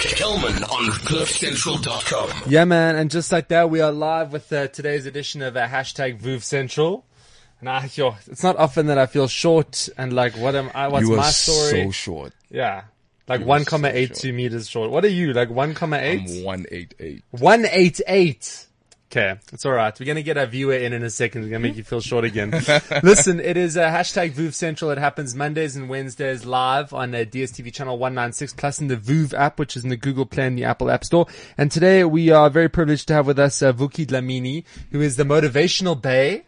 Kelman on CliffCentral.com. Yeah, man. And just like that, we are live with uh, today's edition of uh, hashtag VOOV Central. And I, yo, it's not often that I feel short and like, what am I, what's you my story? so short. yeah. Like You one are so comma eight two meters short. What are you? Like one comma eight? I'm one eight eight. 188. Okay, it's all right. We're gonna get our viewer in in a second. We're gonna make you feel short again. Listen, it is uh, hashtag VOOV Central. It happens Mondays and Wednesdays live on uh, DSTV channel 196 plus in the VOOV app, which is in the Google Play and the Apple App Store. And today we are very privileged to have with us uh, Vuki Dlamini, who is the motivational bay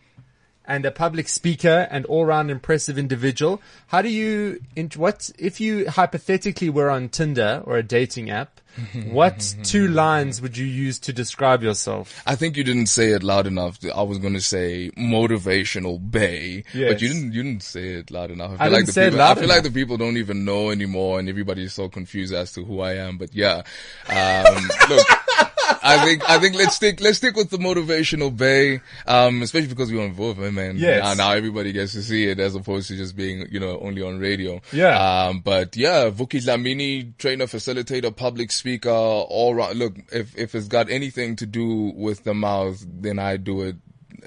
and a public speaker and all-round impressive individual. How do you, what, if you hypothetically were on Tinder or a dating app, what two lines would you use to describe yourself? I think you didn't say it loud enough. I was going to say motivational bay, Yes. but you didn't. You didn't say it loud enough. I feel didn't the say people, loud I feel like the people don't even know anymore, and everybody is so confused as to who I am. But yeah, um, look. I think I think let's stick let's stick with the motivational bay, um, especially because we're on Vova, man. Yes. Now, now everybody gets to see it as opposed to just being you know only on radio. Yeah. Um, but yeah, Vuki Dlamini, trainer, facilitator, public speaker, all right. Look, if if it's got anything to do with the mouth, then I do it.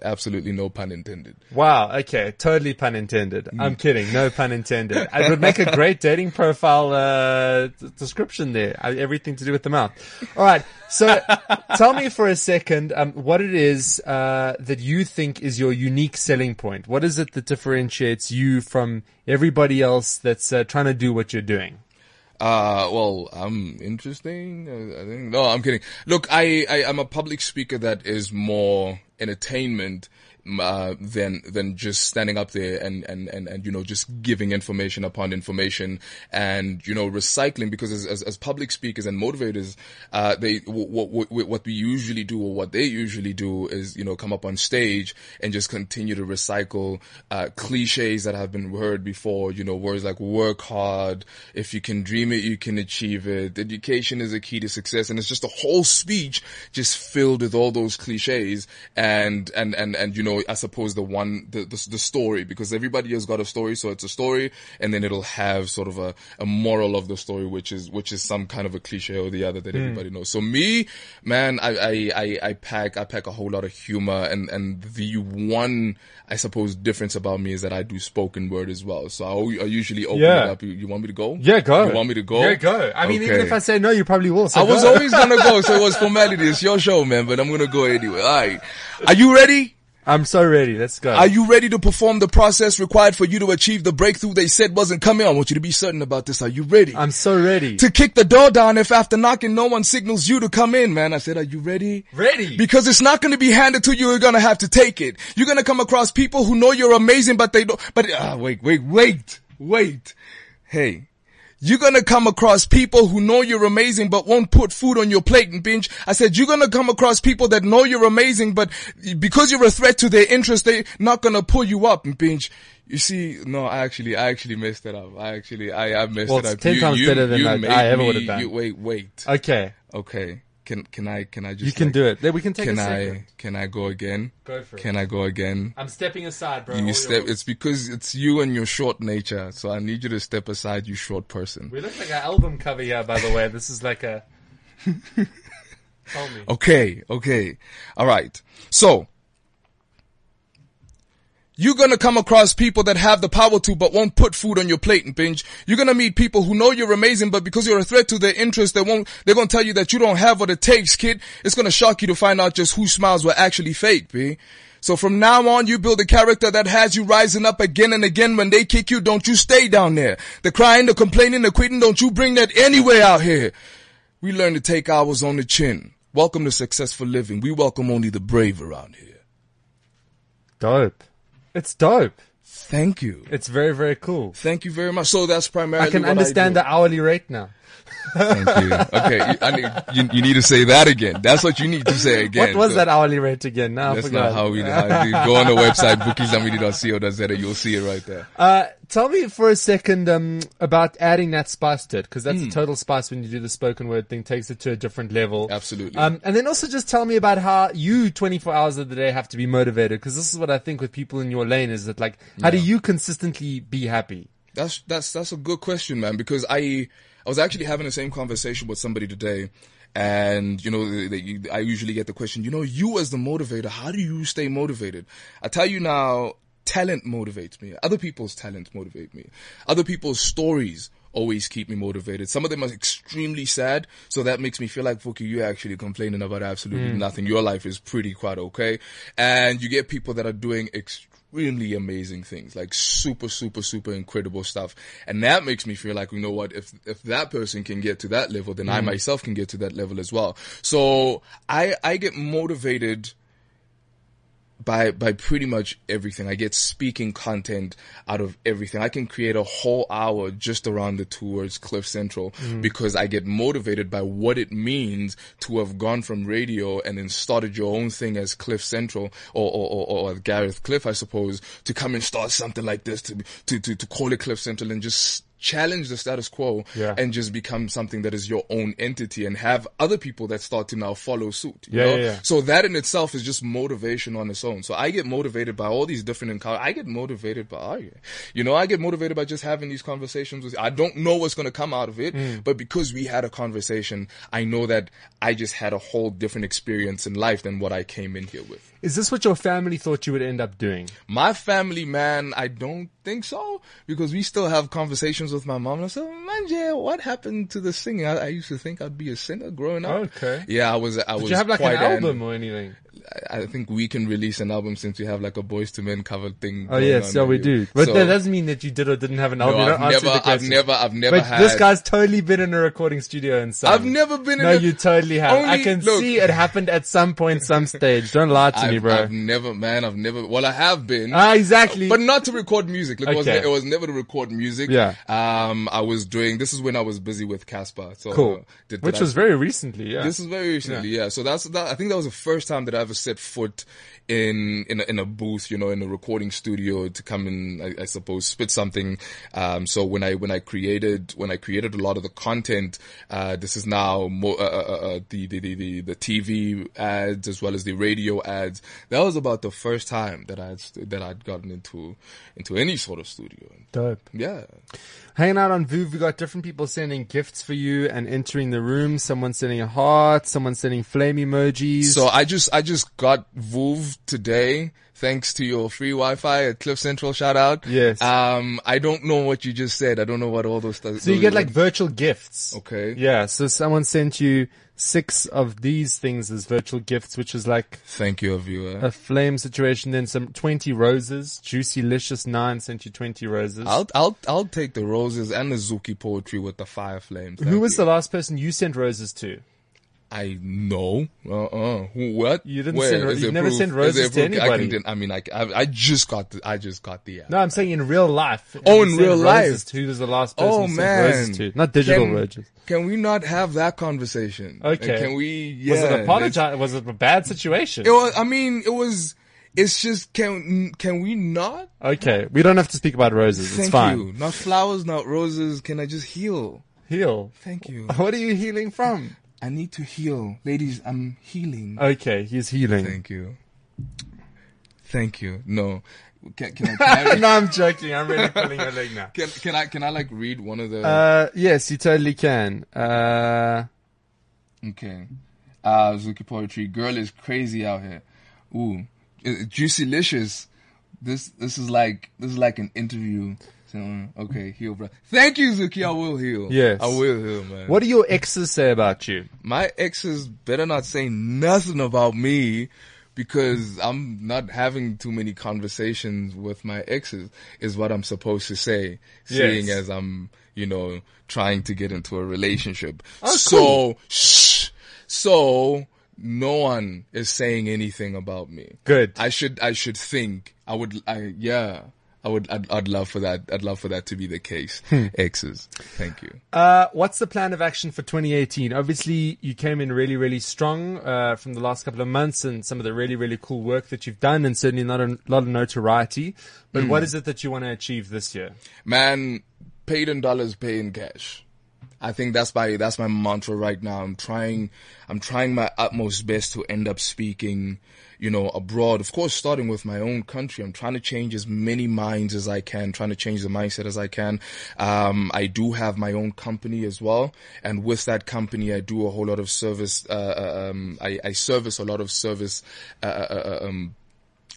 Absolutely no pun intended. Wow, okay, totally pun intended. I'm kidding, no pun intended. It would make a great dating profile uh, description there. Uh, Everything to do with the mouth. All right, so tell me for a second um, what it is uh, that you think is your unique selling point. What is it that differentiates you from everybody else that's uh, trying to do what you're doing? Uh, well, I'm interesting. uh, I think, no, I'm kidding. Look, I, I, I'm a public speaker that is more entertainment, uh, than, than just standing up there and, and, and, and, you know, just giving information upon information and, you know, recycling because as, as, as public speakers and motivators, uh, they, what, what, what we usually do or what they usually do is, you know, come up on stage and just continue to recycle, uh, cliches that have been heard before, you know, words like work hard. If you can dream it, you can achieve it. Education is a key to success. And it's just a whole speech just filled with all those cliches and, and, and, and, you know, I suppose the one, the, the, the story, because everybody has got a story. So it's a story and then it'll have sort of a, a moral of the story, which is, which is some kind of a cliche or the other that hmm. everybody knows. So me, man, I, I, I, I pack, I pack a whole lot of humor and, and the one, I suppose, difference about me is that I do spoken word as well. So I, I usually open Yeah. it up. You, you want me to go? Yeah, go. You want me to go? Yeah, go. I mean, even if I say no, you probably will. So I was always gonna go, so it was formality. It's your show, man, but I'm gonna go anyway. Alright. Are you ready? I'm so ready. Let's go. Are you ready to perform the process required for you to achieve the breakthrough they said wasn't coming? I want you to be certain about this. Are you ready? I'm so ready. to kick the door down if after knocking no one signals you to come in, man. I said, are you ready? Ready. Because it's not gonna be handed to you, you're gonna have to take it. You're gonna come across people who know you're amazing, but they don't, but, ah, wait, wait, wait, wait. Hey. You're gonna come across people who know you're amazing but won't put food on your plate and binge. I said you're gonna come across people that know you're amazing but because you're a threat to their interest, they're not gonna pull you up and binge. You see, no, I actually, I actually messed it up. I actually, I, I messed Well, it up. 10 You- times you- better than you I- I ever would've done. you- wait, wait. okay. Okay. Can, can I, can I just, You can like- do it. Then We can take Can a I, can I go again? Go for it. Can I go again? I'm stepping aside, bro. You All step, yours. it's because it's you and your short nature. So I need you to step aside, you short person. We look like an album cover here, by the way. This is like a. Tell me. Okay, okay. Alright. So, you're gonna come across people that have the power to but won't put food on your plate and binge. You're gonna meet people who know you're amazing but because you're a threat to their interests, they won't, they're gonna tell you that you don't have what it takes, kid. It's gonna shock you to find out just whose smiles were actually fake, B. So from now on, you build a character that has you rising up again and again. When they kick you, don't you stay down there. The crying, the complaining, the quitting, don't you bring that anywhere out here. We learn to take ours on the chin. Welcome to successful living. We welcome only the brave around here. Dope. It's dope. Thank you. It's very, very cool. Thank you very much. So that's primarily I can understand I the hourly rate now. Thank you. Okay, you, I need, you, you need to say that again. That's what you need to say again. What was So that hourly rate again? Now I That's not how we how we- go on the website vukidlamini.co.za. You'll see it right there. Uh, tell me for a second um, about adding that spice to it, because Hmm. that's a total spice when you do the spoken word thing. Takes it to a different level. Absolutely. Um, and then also just tell me about how you 24 hours of the day have to be motivated, because this is what I think with people in your lane is that like, how do you consistently be happy? That's that's that's a good question, man. Because I I was actually having the same conversation with somebody today. And, you know, they, they, I usually get the question, you know, you as the motivator, how do you stay motivated? I tell you now, talent motivates me. Other people's talent motivate me. Other people's stories always keep me motivated. Some of them are extremely sad, so that makes me feel like, Vuki, you're actually complaining about absolutely hmm. nothing. Your life is pretty quite okay. And you get people that are doing extremely amazing things, like super, super, super incredible stuff. And that makes me feel like, you know what, if, if that person can get to that level, then I mm. myself can get to that level as well. So I, I get motivated by by pretty much everything. I get speaking content out of everything. I can create a whole hour just around the towards Cliff Central mm. because I get motivated by what it means to have gone from radio and then started your own thing as Cliff Central or or, or, or Gareth Cliff, I suppose, to come and start something like this to to to, to call it Cliff Central and just challenge the status quo Yeah. and just become something that is your own entity and have other people that start to now follow suit. You Yeah, know? yeah, yeah. So that in itself is just motivation on its own. So I get motivated by all these different encounters. I get motivated by arguing. You know, I get motivated by just having these conversations with I don't know what's going to come out of it, Mm. but because we had a conversation, I know that I just had a whole different experience in life than what I came in here with. Is this what your family thought you would end up doing? My family, man, I don't think so because we still have conversations with my mom. And I said, man, Jay, what happened to the singing? I, I used to think I'd be a singer growing up. Okay. Yeah, I was. I was. Did you have like an album or anything? I I think we can release an album since we have like a Boyz II Men cover thing. Oh going yes, yeah, we do. But So- that doesn't mean that you did or didn't have an album. No, I've don't answer never, I've never, I've never But this guy's totally been in a recording studio and sung. I've never been in No, a- you totally have. I can look. see it happened at some point, some stage. Don't lie to me, I've, bro. I've never, man, I've never. Well, I have been. Ah, exactly. But not to record music. Like, it, was, Okay. it was never to record music. Yeah. Um, I was doing. This is when I was busy with Cassper. So cool. uh, did- did Which I- was very recently, yeah. This is very recently, yeah. So that's that. I think that was the first time that I ever set foot in in a, in a booth, you know, in a recording studio to come and I, I suppose spit something. Um, so when I when I created when I created a lot of the content, uh, this is now more uh, uh, uh, the, the the the the TV ads as well as the radio ads. That was about the first time that I that I'd gotten into into any sort of studio. Dope. Yeah. Hanging out on Voov, we got different people sending gifts for you and entering the room. Someone sending a heart, someone sending flame emojis. So I just I just got Voov today thanks to your free Wi-Fi at Cliff Central. Shout out. Yes. Um, I don't know what you just said. I don't know what all those stuff. So you get like virtual gifts. Okay. Yeah. So someone sent you six of these things as virtual gifts, which is like Thank you, viewer. a flame situation. Then some 20 roses. Juicy Licious 9 sent you 20 roses. I'll I'll I'll take the roses and the Zuki poetry with the fire flames. Who was the last person you sent roses to? I know. Uh uh. What? You didn't Where? send ro- you never proof? sent roses to proof? I, anybody. can, I mean, I, I I just got the I just got the. app. No, I'm saying in real life. Oh, in real life. Who was the last person Oh man, roses to? Not digital can, roses. Can we not have that conversation? Okay. And Can we? Yeah, was it apologize? Was it a bad situation? It was, I mean, it was, it's just, can, can we not? Okay, we don't have to speak about roses. Thank it's fine. you. Not flowers, not roses. Can I just heal? Heal. Thank you. What are you healing from? I need to heal. Ladies, I'm healing. Okay, he's healing. Thank you. Thank you. No. Can, can I, can I, no, I'm joking. I'm really pulling your leg now. can, can I, can I like read one of the, Uh, yes, you totally can. Uh, okay. Uh, Zuki Poetry. Girl is crazy out here. Ooh. Uh, Juicy Licious. This, this is like, this is like an interview. Uh, okay, heal, bro. Thank you, Zuki. I will heal. Yes. I will heal, man. what do your exes say about you? my exes better not say nothing about me because I'm not having too many conversations with my exes is what I'm supposed to say, seeing Yes. as I'm, you know, trying to get into a relationship. Oh, so, cool. shh. So, no one is saying anything about me. Good. I should, I should think. I would, I, yeah. I would, I'd, I'd love for that. I'd love for that to be the case. Hmm. Exes. Thank you. Uh, what's the plan of action for 2018? Obviously, you came in really, really strong uh, from the last couple of months and some of the really, really cool work that you've done, and certainly not a lot of notoriety. But Hmm. what is it that you want to achieve this year? Man, paid in dollars, pay in cash. I think that's my that's my mantra right now. I'm trying I'm trying my utmost best to end up speaking, you know, abroad. Of course, starting with my own country. I'm trying to change as many minds as I can, trying to change the mindset as I can. Um, I do have my own company as well, and with that company, I do a whole lot of service. Uh, uh um, I, I service a lot of service. Uh, uh, uh um,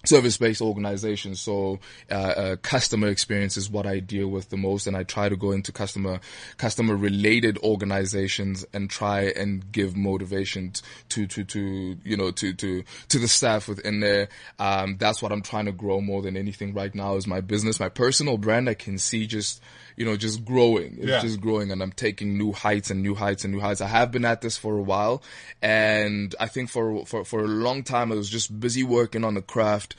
service-based organizations. So, uh, uh, customer experience is what I deal with the most. And I try to go into customer, customer related organizations and try and give motivation to, to, to, you know, to, to, to the staff within there. Um, that's what I'm trying to grow more than anything right now is my business, my personal brand. I can see just, you know, just growing. It's Yeah. just growing and I'm taking new heights and new heights and new heights. I have been at this for a while and I think for, for, for a long time I was just busy working on the craft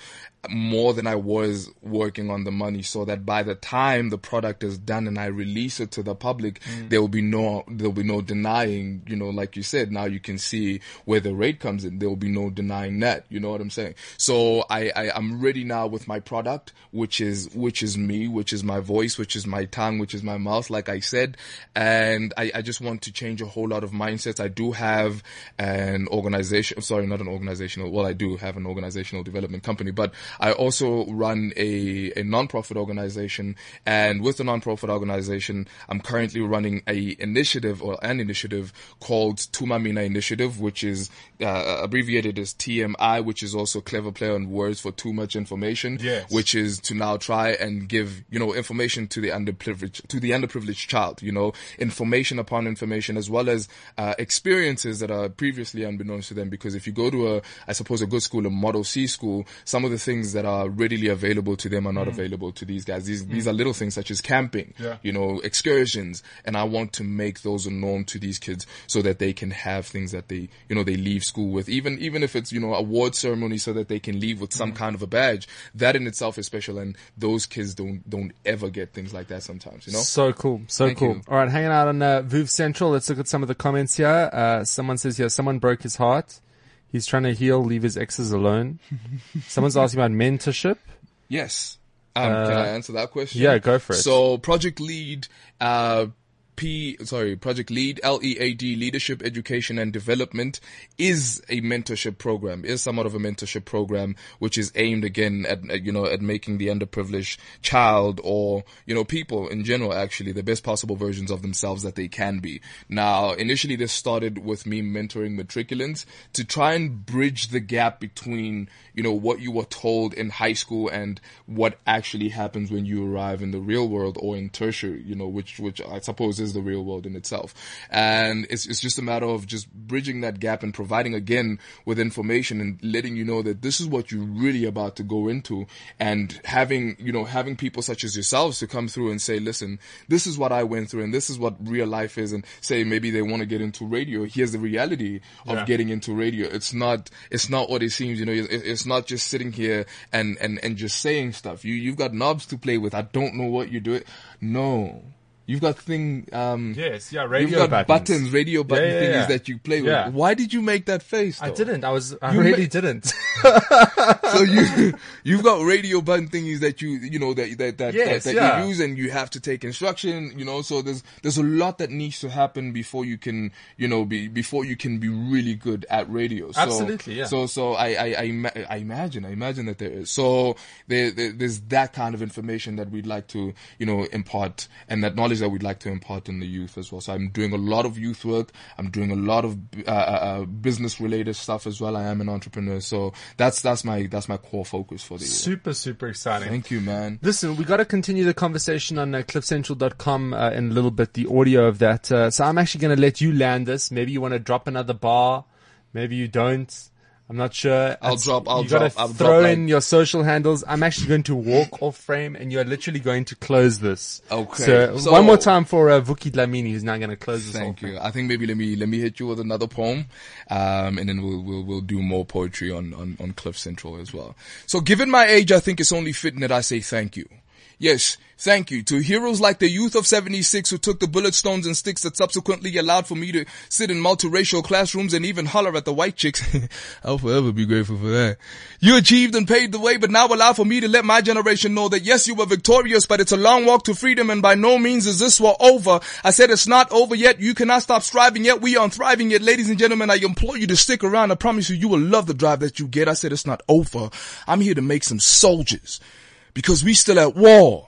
more than I was working on the money so that by the time the product is done and I release it to the public, mm. there will be no, there will be no denying, you know, like you said, now you can see where the rate comes in. There will be no denying that. You know what I'm saying? So I, I, I'm ready now with my product, which is, which is me, which is my voice, which is my tongue, which is my mouth, like I said. And I, I just want to change a whole lot of mindsets. I do have an organization, sorry, not an organizational, well, I do have an organizational development company, but I also run a, a non-profit organization. And with the non-profit organization, I'm currently running a initiative or an initiative called Tumamina Initiative, which is uh, abbreviated as TMI, which is also clever play on words for too much information, Yes. which is to now try and give, you know, information to the underprivileged, to the underprivileged child, you know, information upon information as well as, uh, experiences that are previously unbeknownst to them. Because if you go to a, I suppose a good school, a model C school, some of the things that are readily available to them are not available to these guys. These, these are little things such as camping, Yeah. you know, excursions. And I want to make those a norm to these kids so that they can have things that they, you know, they leave school with. Even, even if it's, you know, award ceremony so that they can leave with some kind of a badge. That in itself is special. And those kids don't, don't ever get things like that sometimes, you know? So cool. So Thank cool. you. All right. Hanging out on uh, VOOV Central. Let's look at some of the comments here. Uh, someone says here, someone broke his heart. He's trying to heal, leave his exes alone. Someone's asking about mentorship. Yes. Um, can I answer that question? Uh, yeah, go for it. So, Project Lead, uh, P, sorry, Project Lead, L-E-A-D, Leadership, Education and Development is a mentorship program, is somewhat of a mentorship program, which is aimed again at, you know, at making the underprivileged child or, you know, people in general actually the best possible versions of themselves that they can be. Now, initially this started with me mentoring matriculants to try and bridge the gap between, you know, what you were told in high school and what actually happens when you arrive in the real world or in tertiary, you know, which, which I suppose is the real world in itself. And it's, it's just a matter of just bridging that gap and providing again with information and letting you know that this is what you're really about to go into and having, you know, having people such as yourselves to come through and say, listen, this is what I went through and this is what real life is and say maybe they want to get into radio. Here's the reality of Yeah. getting into radio. It's not, it's not what it seems, you know, it, it's not just sitting here and, and, and just saying stuff. You, you've got knobs to play with. I don't know what you're doing. No. You've got thing, um, Yes. Yeah. you've Radio got buttons, radio button yeah, thingies yeah. that you play with. Yeah. Why did you make that face? I didn't. I was, I You really ma- didn't. so you you've got radio button thingies that you you know that that that, Yes, that, that yeah. you use and you have to take instruction you know so there's there's a lot that needs to happen before you can you know be before you can be really good at radio so, Absolutely, yeah. so so I I I, I imagine I imagine that there is so there, there there's that kind of information that we'd like to you know impart and that knowledge that we'd like to impart in the youth as well so I'm doing a lot of youth work I'm doing a lot of uh, uh, uh, business related stuff as well I am an entrepreneur so that's that's my that's my core focus for the year. super, super exciting. Thank you, man. Listen, we got to continue the conversation on uh, cliffcentral.com uh, in a little bit, the audio of that. Uh, so I'm actually going to let you land this. Maybe you want to drop another bar. Maybe you don't. I'm not sure. I'll drop- I'll you gotta drop- I'll throw drop, in like- your social handles. I'm actually going to walk off frame and you're literally going to close this. Okay. So, So- one more time for uh, Vuki Dlamini, who's now going to close this Thank you. I think maybe let me let me hit you with another poem, um, and then we'll we'll we'll do more poetry on on on Cliff Central as well. So, given my age, I think it's only fitting that I say thank you. Yes, thank you to heroes like the youth of 76 who took the bullet stones and sticks that subsequently allowed for me to sit in multiracial classrooms and even holler at the white chicks. I'll forever be grateful for that. You achieved and paved the way, but now allow for me to let my generation know that yes, you were victorious, but it's a long walk to freedom and by no means is this war over. I said it's not over yet. You cannot stop striving yet. We aren't thriving yet. Ladies and gentlemen, I implore you to stick around. I promise you, you will love the drive that you get. I said it's not over. I'm here to make some soldiers because we still at war.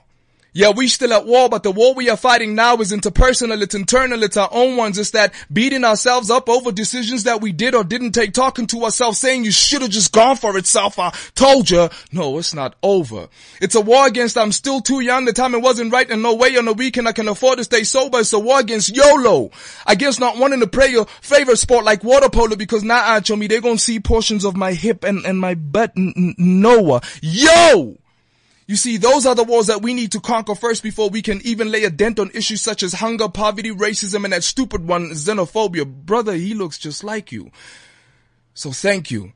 Yeah, we still at war, but the war we are fighting now is interpersonal, it's internal, it's our own ones. It's that beating ourselves up over decisions that we did or didn't take, talking to ourselves, saying you should have just gone for it, self. I told you. No, it's not over. It's a war against I'm still too young, the time it wasn't right, and no way on the weekend I can afford to stay sober. It's a war against YOLO. Against not wanting to play your favorite sport like water polo because now, I show me, they're gonna see portions of my hip and, and my butt. N- n- Noah. Yo! You see, those are the wars that we need to conquer first before we can even lay a dent on issues such as hunger, poverty, racism, and that stupid one, xenophobia. Brother, he looks just like you. So thank you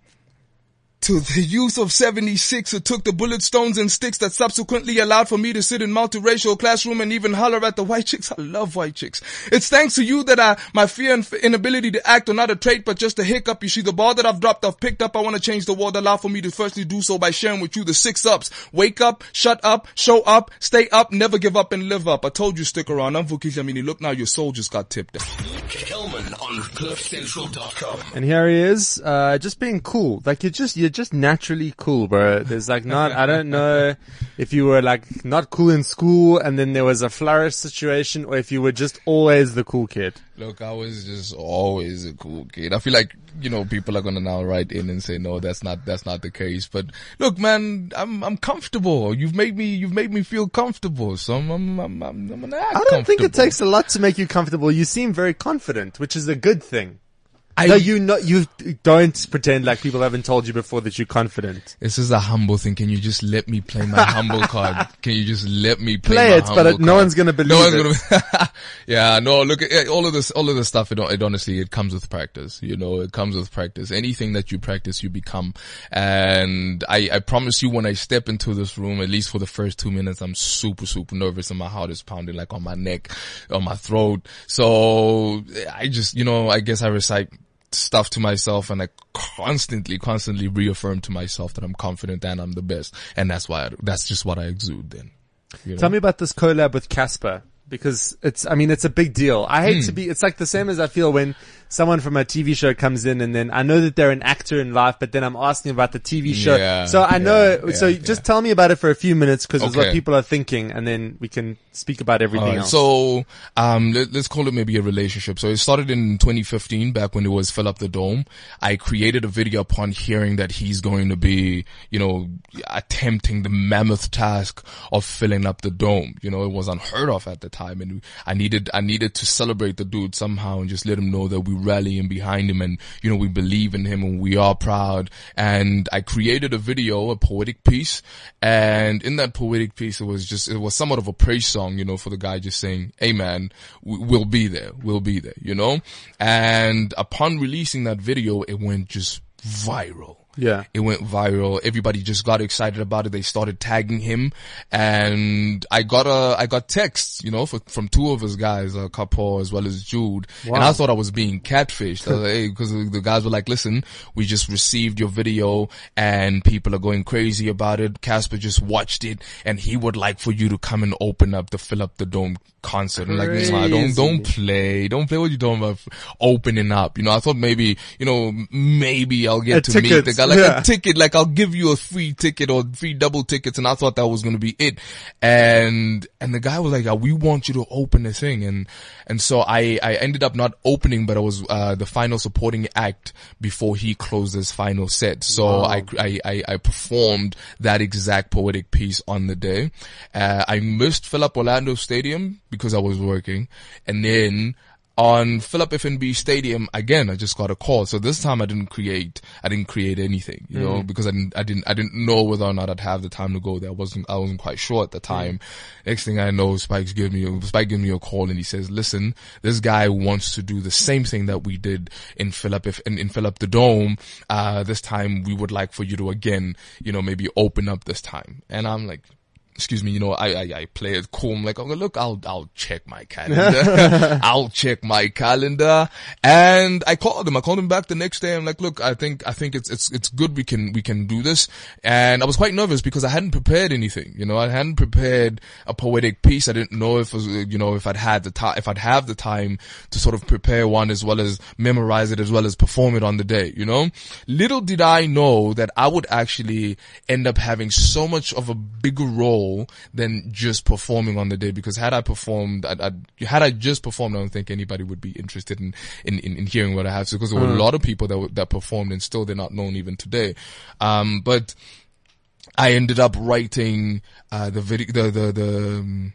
to the youth of 76 who took the bullet stones and sticks that subsequently allowed for me to sit in multiracial classroom and even holler at the white chicks. I love white chicks. It's thanks to you that I, my fear and inability to act are not a trait, but just a hiccup. You see, the ball that I've dropped, I've picked up. I want to change the world. Allow for me to firstly do so by sharing with you the six ups. Wake up, shut up, show up, stay up, never give up and live up. I told you stick around. I'm Vuki Dlamini. Look now, your soul just got tipped. Kelman on CliffCentral.com. And here he is, uh, just being cool. Like you're just, you're just naturally cool, bro. There's like not, I don't know if you were like not cool in school and then there was a flourish situation or if you were just always the cool kid. Look, I was just always a cool kid. I feel like, you know, people are gonna now write in and say, no, that's not, that's not the case. But look, man, I'm, I'm comfortable. You've made me, you've made me feel comfortable. So I'm, I'm, I'm, I'm, I'm I don't think it takes a lot to make you comfortable. You seem very confident, which is a good thing. I- no, you not, you don't pretend like people haven't told you before that you're confident. This is a humble thing. Can you just let me play my humble card? Can you just let me play, Play my it, but humble it- no card? one's gonna believe no one's it. Gonna, yeah, no. Look, eh, all of this, all of this stuff. It, it honestly, it comes with practice. You know, it comes with practice. Anything that you practice, you become. And I, I promise you, when I step into this room, at least for the first two minutes, I'm super, super nervous, and my heart is pounding like on my neck, on my throat. So I just, you know, I guess I recite stuff to myself and I constantly, constantly reaffirm to myself that I'm confident and I'm the best. And that's why, I, that's just what I exude then. You know? Tell me about this collab with Cassper because it's, I mean, it's a big deal. I hate to hmm. be, it's like the same as I feel when someone from a TV show comes in and then I know that they're an actor in life, but then I'm asking about the TV show. Yeah, so I know, yeah, so yeah, just tell me about it for a few minutes because it's what people are thinking and then we can speak about everything else. So, um, let, us call it maybe a relationship. So it started in 2015, back when it was Fill Up the Dome. I created a video upon hearing that he's going to be, you know, attempting the mammoth task of filling up the dome. You know, it was unheard of at the time and I needed, I needed to celebrate the dude somehow and just let him know that we rally in behind him and, you know, we believe in him and we are proud. And I created a video, a poetic piece. And in that poetic piece, it was just, it was somewhat of a praise song, you know, for the guy just saying, Hey man, we'll be there. We'll be there, you know? And upon releasing that video, it went just viral. Yeah. It went viral. Everybody just got excited about it. They started tagging him and I got a, I got texts, you know, for, from two of his guys, uh, Kapoor as well as Jude. And I thought I was being catfished. I was like, hey, cause the guys were like, listen, we just received your video and people are going crazy about it. Cassper just watched it and he would like for you to come and open up the fill up the dome concert. I'm like, nah, don't, don't play. Don't play what you're talking about opening up. You know, I thought maybe, you know, maybe I'll get A to meet the guy. Like yeah. a ticket, like I'll give you a free ticket or free double tickets. And I thought that was going to be it. And, and the guy was like, "Uh, we want you to open the thing. And, and so I, I ended up not opening, but I was, uh, the final supporting act before he closed his final set. So I, I, I, I performed that exact poetic piece on the day. Uh, I missed Fill Up Orlando Stadium because I was working. And then, on Fill Up FNB Stadium again, I just got a call. So this time I didn't create, I didn't create anything, you know, because I didn't, I didn't, I didn't know whether or not I'd have the time to go there. I wasn't, I wasn't quite sure at the time. Next thing I know, Spike's give me, Spike give me a call and he says, listen, this guy wants to do the same thing that we did in Philip, if, in, in Fill Up the Dome. Uh, this time we would like for you to again, you know, maybe open up this time. And I'm like, excuse me, you know, I, I, I play it cool. I'm like, oh, look, I'll, I'll check my calendar. I'll check my calendar. And I called him. I called him back the next day. I'm like, look, I think, I think it's, it's, it's good. We can, we can do this. And I was quite nervous because I hadn't prepared anything. You know, I hadn't prepared a poetic piece. I didn't know if, uh, you know, if I'd had the time, if I'd have the time to sort of prepare one as well as memorize it as well as perform it on the day, you know? Little did I know that I would actually end up having so much of a bigger role than just performing on the day because had I performed, I'd, I'd, had I just performed, I don't think anybody would be interested in, in, in, in hearing what I have to because there were a lot of people that, that performed and still they're not known even today. Um, but I ended up writing, uh, the video, the, the, the, um,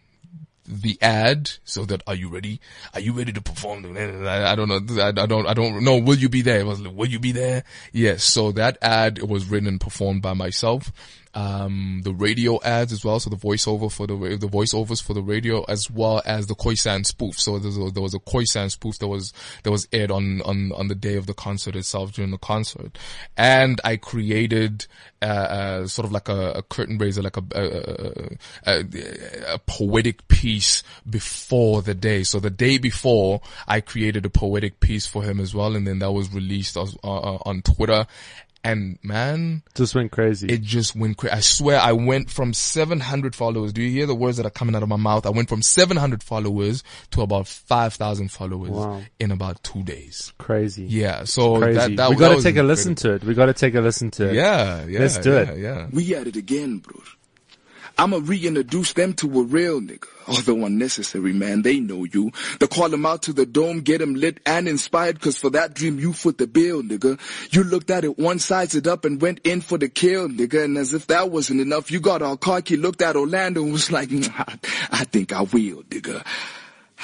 the ad so that are you ready? Are you ready to perform? I, I don't know. I, I, don't. I don't know. Will you be there? I was like, will you be there? Yes. So that ad was written and performed by myself um, the radio ads as well. So the voiceover for the the voiceovers for the radio as well as the Khoisan spoof. So there was a, there was a spoof that was that was aired on on on the day of the concert itself during the concert, and I created uh, uh, sort of like a, a, curtain raiser, like a, a, a, poetic piece before the day. So the day before, I created a poetic piece for him as well, and then that was released uh, on Twitter and man, just went crazy. It just went crazy. I swear I went from 700 followers. Do you hear the words that are coming out of my mouth? I went from 700 followers to about 5,000 followers wow. in about two days. Crazy. Yeah. So crazy. that, that we got to take a listen to it. We got to take a listen to it. Yeah. Yeah. Let's do yeah, it. Yeah. We at it again, bro. I'ma reintroduce them to a real nigga. Although unnecessary, man, they know you. To call them out to the dome, get them lit and inspired, cause for that dream you foot the bill, nigga. You looked at it one sides it up and went in for the kill, nigga. And as if that wasn't enough, you got all cocky, looked at Orlando and was like, nah, I think I will, nigga.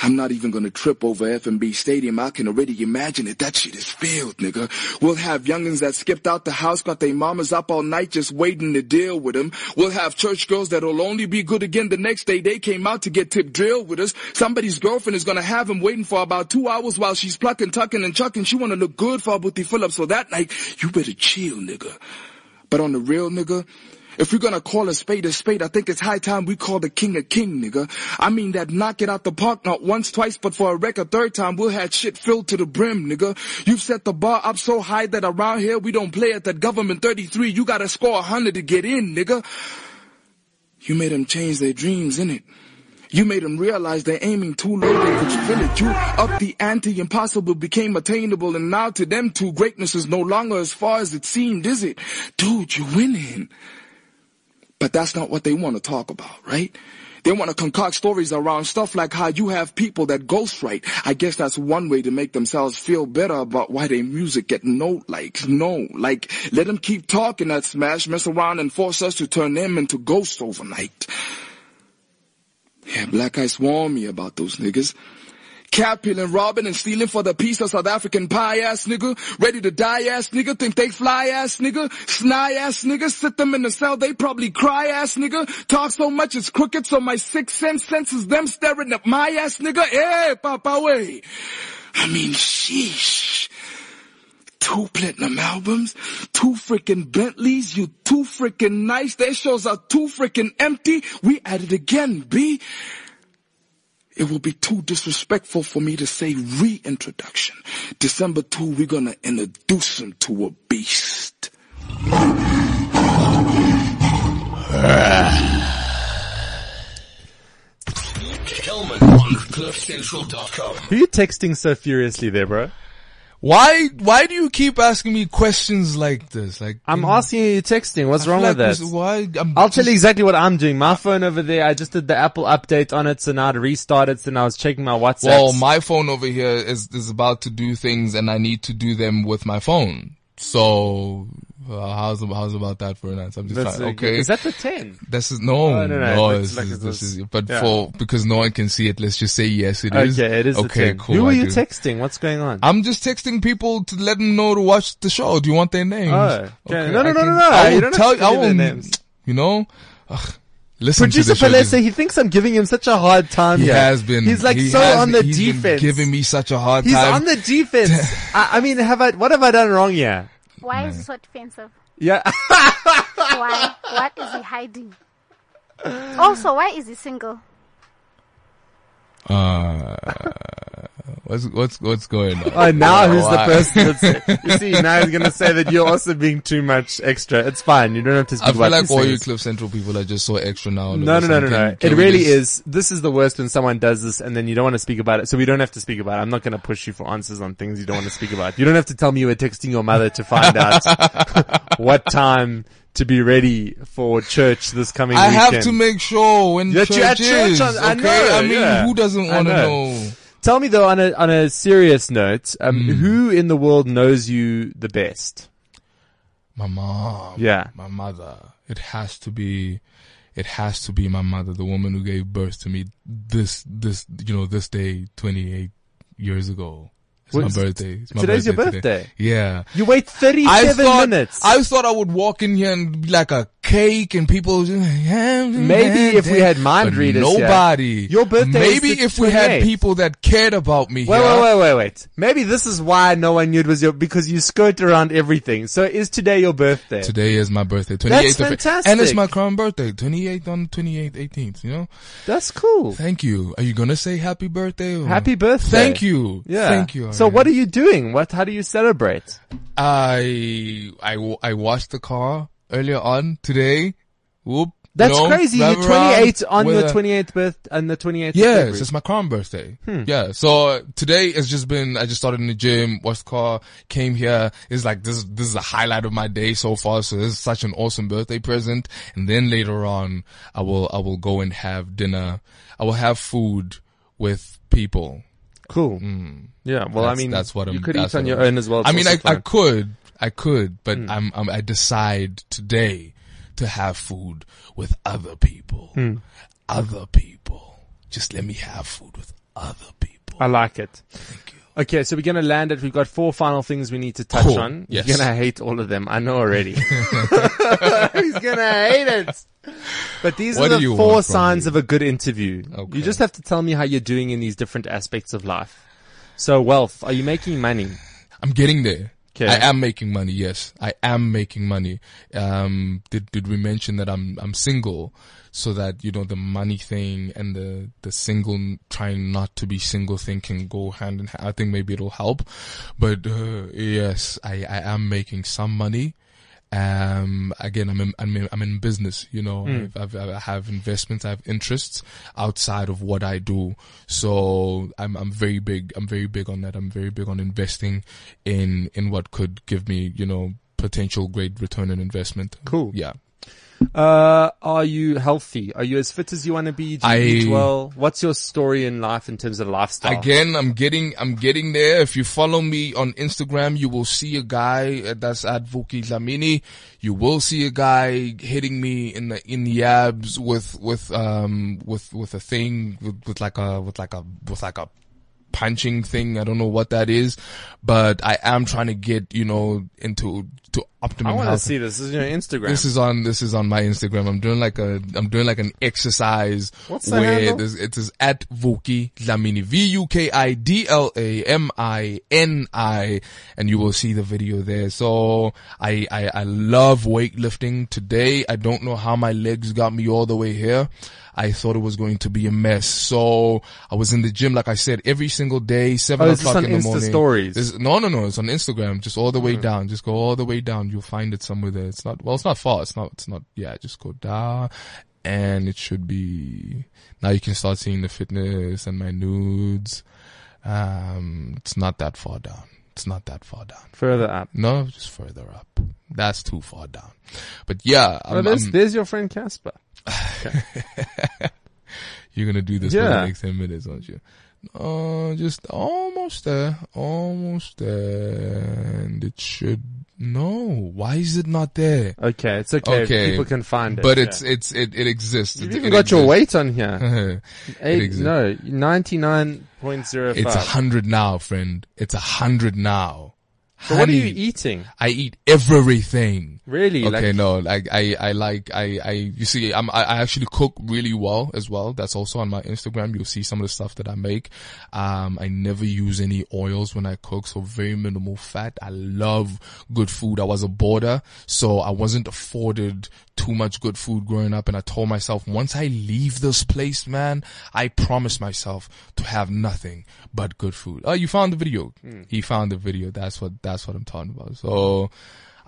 I'm not even gonna trip over FNB Stadium. I can already imagine it. That shit is filled, nigga. We'll have youngins that skipped out the house, got their mamas up all night just waiting to deal with them. We'll have church girls that'll only be good again the next day. They came out to get tip drill with us. Somebody's girlfriend is gonna have him waiting for about two hours while she's plucking, tucking, and chucking. She wanna look good for Booty Phillips. So that night, you better chill, nigga. But on the real, nigga, if we're gonna call a spade a spade, I think it's high time we call the king a king, nigga. I mean that knock it out the park not once, twice, but for a record third time, we'll have shit filled to the brim, nigga. You've set the bar up so high that around here we don't play at that government 33. You gotta score hundred to get in, nigga. You made them change their dreams, innit? You made them realize they're aiming too low, they could it. You up the ante, impossible became attainable, and now to them two, greatness is no longer as far as it seemed, is it? Dude, you're winning. But that's not what they want to talk about, right? They want to concoct stories around stuff like how you have people that ghostwrite. I guess that's one way to make themselves feel better about why their music get no likes. No, like let them keep talking that smash, mess around and force us to turn them into ghosts overnight. Yeah, Black Ice warned me about those niggas. Cap peeling, robbing, and stealing for the piece of South African pie ass nigga. Ready to die ass nigga. Think they fly ass nigga. Sny ass nigga. Sit them in the cell. They probably cry ass nigga. Talk so much it's crooked so my six sense senses them staring at my ass nigga. Hey, papa way. I mean, sheesh. Two platinum albums, two freaking Bentleys, you too freaking nice. Their shows are too freaking empty. We at it again, B. It will be too disrespectful for me to say reintroduction. December 2, we're gonna introduce him to a beast. Kelman on CliffCentral.com. Who are you texting so furiously there, bro? Why, why do you keep asking me questions like this? Like, I'm know, asking you, you're texting. What's I wrong feel with that? this- Why? I'm I'll just- tell you exactly what I'm doing. My phone over there, I just did the Apple update on it, so now to restart it, so now I was checking my WhatsApp. Well, my phone over here is, is about to do things and I need to do them with my phone. So, uh, how's, how's about that for an answer? I'm just That's trying, a- okay. Is that the 10? This is no, Oh, no, no, no. it's this like is, this is, but yeah. for because no one can see it, let's just say yes, it is. Okay, it is okay. 10. Cool. Who are you texting? What's going on? I'm just texting people to let them know to watch the show. Do you want their names? Oh, okay. No, no, no, no, no. I You will tell to I will. You know, Ugh, listen Producer to the show. He thinks I'm giving him such a hard time He here. has been. He's like he so has on the he's been defense. giving me such a hard He's time. on the defense. I, I mean, have I, what have I done wrong here? Why is it so defensive? Yeah. Why? what is he hiding? Also, why is he single? Uh, what's what's what's going on? Oh, now who's the Why? person that's, you see, now he's gonna say that you're also being too much extra. It's fine. You don't have to speak I feel about like these all you things. Cliff Central people are just so extra now. all No, no, no, no, no. Can- can It really just- is. This is the worst when someone does this and then you don't want to speak about it. So we don't have to speak about it. I'm not going to push you for answers on things you don't want to speak about. You don't have to tell me you were texting your mother to find out what time to be ready for church this coming I weekend. have to make sure when That church, you're at church is. on- I okay, know, I mean, yeah. who doesn't want to know. know? Tell me though, on a on a serious note, um, Hmm. who in the world knows you the best? My mom. Yeah. My mother. It has to be, it has to be my mother, the woman who gave birth to me this, this, you know, this day 28 years ago. It's my birthday. It's my Today's your today. birthday. Yeah. You wait I 37 thought, minutes. I thought I would walk in here and be like a cake and people Maybe if we had mind But readers. Nobody. Your birthday Maybe if we had people that cared about me Wait, here. wait, wait, wait, wait. Maybe this is why no one knew it was your, because you skirt around everything. So is today your birthday? Today is my birthday, 28th That's of fantastic. And it's my crown birthday, 28th on 28th, 18th, you know? That's cool. Thank you. Are you gonna say happy birthday? Or? Happy birthday. Thank you. Yeah. Thank you. So what are you doing? What, how do you celebrate? I I I washed the car earlier on today. Whoop. That's you know, crazy. You're 28 on your 28th birth, on the 28th of Yes, it's my crown birthday. Hmm. Yeah. So today has just been, I just started in the gym, washed the car, came here. It's like, this, this is a highlight of my day so far. So this is such an awesome birthday present. And then later on, I will, I will go and have dinner. I will have food with people. Cool. Yeah. Well, I mean, that's what I'm- you could eat on your own as well. It's I mean, I, I could, I could, but Hmm. I'm, I'm, I decide today to have food with other people. Hmm. Other people. Just let me have food with other people. I like it. Thank you. Okay, so we're gonna land it. We've got four final things we need to touch Cool. on. Yes. You're gonna hate all of them. I know already. He's gonna hate it. But these What are the four signs of a good interview. Okay. You just have to tell me how you're doing in these different aspects of life. So, wealth. Are you making money? I'm getting there. 'Kay. I am making money. Yes, I am making money. Um, did did we mention that I'm I'm single, so that you know the money thing and the the single trying not to be single thing can go hand in hand. I think maybe it'll help, but uh, yes, I I am making some money. Um, again, I'm in, I'm in, I'm in business, you know, I've, I've, I have investments, I have interests outside of what I do. So I'm, I'm very big, I'm very big on that. I'm very big on investing in, in what could give me, you know, potential great return on investment. Cool. Yeah. Uh, are you healthy? Are you as fit as you want to be? Do you I- eat well? What's your story in life in terms of lifestyle? Again, I'm getting, I'm getting there. If you follow me on Instagram, you will see a guy uh, that's at Vuki Dlamini. You will see a guy hitting me in the, in the abs with, with, um, with, with a thing, with, with like a, with like a, with like a punching thing. I don't know what that is, but I am trying to get, you know, into, to optimum I want to see this. This is your Instagram. This is on this is on my Instagram. I'm doing like a I'm doing like an exercise What's the where handle? this, it is at Vuki Dlamini V U K I D L A M I N I, and you will see the video there. So I, I I love weightlifting. Today I don't know how my legs got me all the way here. I thought it was going to be a mess. So I was in the gym, like I said, every single day, seven Oh, o'clock in the Insta morning. stories? This- no, no, no. It's on Instagram. Just all the way hmm. down. Just go all the way down. You'll find it somewhere there. It's not, well, it's not far. It's not, it's not, yeah, just go down and it should be, now you can start seeing the fitness and my nudes. Um, it's not that far down. It's not that far down. Further up. No, just further up. That's too far down. But yeah, Oh, I'm, there's, I'm- there's your friend Cassper. you're gonna do this for Yeah. the next 10 minutes, aren't you? Uh, just almost there, almost there, and it should, no, why is it not there? Okay, it's okay. Okay. People can find it. But yeah. it's, it's, it, it exists. You've even it got your weight on here. Eight, no, 99.05. It's a hundred now, friend. It's a hundred now. So what are you eating? I eat everything. Really? Okay, Like- no, like I, I like, I, I, you see, I'm, I, I actually cook really well as well. That's also on my Instagram. You'll see some of the stuff that I make. Um, I never use any oils when I cook, so very minimal fat. I love good food. I was a boarder, so I wasn't afforded too much good food growing up. And I told myself, once I leave this place, man, I promise myself to have nothing but good food. Oh, you found the video. He found the video. That's what, that's what I'm talking about. So,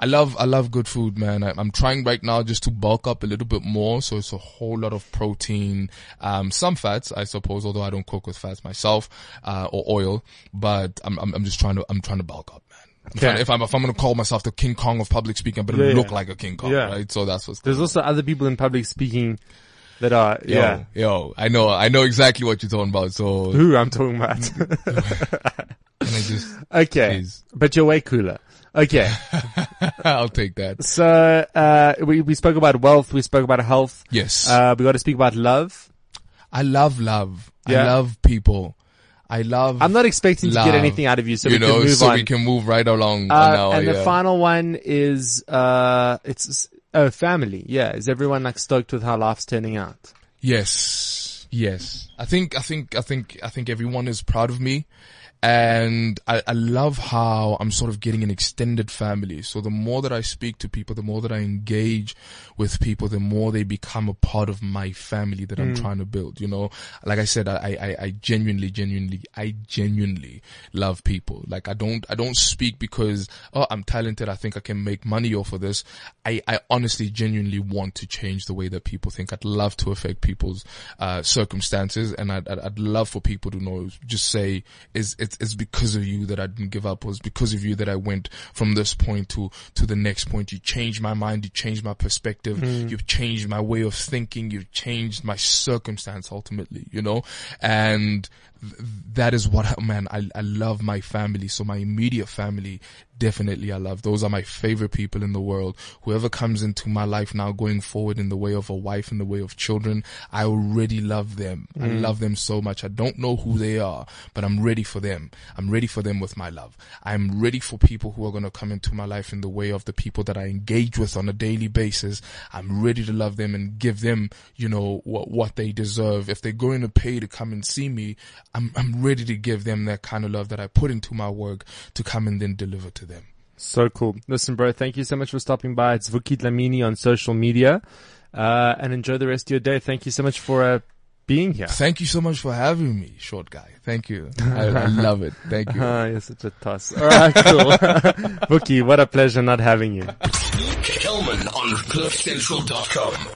I love I love good food, man. I, I'm trying right now just to bulk up a little bit more, so it's a whole lot of protein, um, some fats, I suppose. Although I don't cook with fats myself, uh, or oil, but I'm, I'm I'm just trying to I'm trying to bulk up, man. I'm Okay. to- if I'm if I'm gonna call myself the King Kong of public speaking, I better Yeah, look yeah. like a King Kong, Yeah. right? So that's what's There's also other people in public speaking that are, Yo, yeah. yo, I know, I know exactly what you're talking about. So Who I'm talking about. can I just, okay. Please. But you're way cooler. Okay. I'll take that. So, uh, we, we spoke about wealth. We spoke about health. Yes, Uh, we got to speak about love. I love love. Yeah. I love people. I love. I'm not expecting to get anything out of you, so you we know, can move so on. we can move right along. uh, on our, and the yeah. final one is, uh, it's, oh, family. Yeah. Is everyone like stoked with how life's turning out? Yes, yes. I think, I think, I think, I think everyone is proud of me. And I, I love how I'm sort of getting an extended family. So the more that I speak to people, the more that I engage with people, the more they become a part of my family that I'm trying to build. You know, like I said, I, I, I genuinely, genuinely, I genuinely love people. Like I don't, I don't speak because, oh, I'm talented. I think I can make money off of this. I, I honestly, genuinely want to change the way that people think. I'd love to affect people's, uh, circumstances and I'd, I'd, I'd love for people to know, just say, is, is, it's, it's because of you that I didn't give up. It was because of you that I went from this point to, to the next point. You changed my mind. You changed my perspective. Hmm. You've changed my way of thinking. You've changed my circumstance ultimately, you know, and th- that is what, I- man, I, I love my family. So my immediate family, definitely I love. Those are my favorite people in the world. Whoever comes into my life now going forward in the way of a wife, in the way of children, I already love them. I hmm. love them so much. I don't know who they are, but I'm ready for them. I'm ready for them with my love. I'm ready for people who are going to come into my life in the way of the people that I engage with on a daily basis. I'm ready to love them and give them, you know, what, what they deserve. If they're going to pay to come and see me, I'm, I'm ready to give them that kind of love that I put into my work to come and then deliver to them. So cool. Listen, bro, thank you so much for stopping by. It's Vuki on social media. Uh, and enjoy the rest of your day. Thank you so much for, uh, being here. Thank you so much for having me, short guy. Thank you. I, I love it. Thank you. Ah, you're such a toss. All right, cool. Vuki, what a pleasure not having you. Kelman on CliffCentral.com.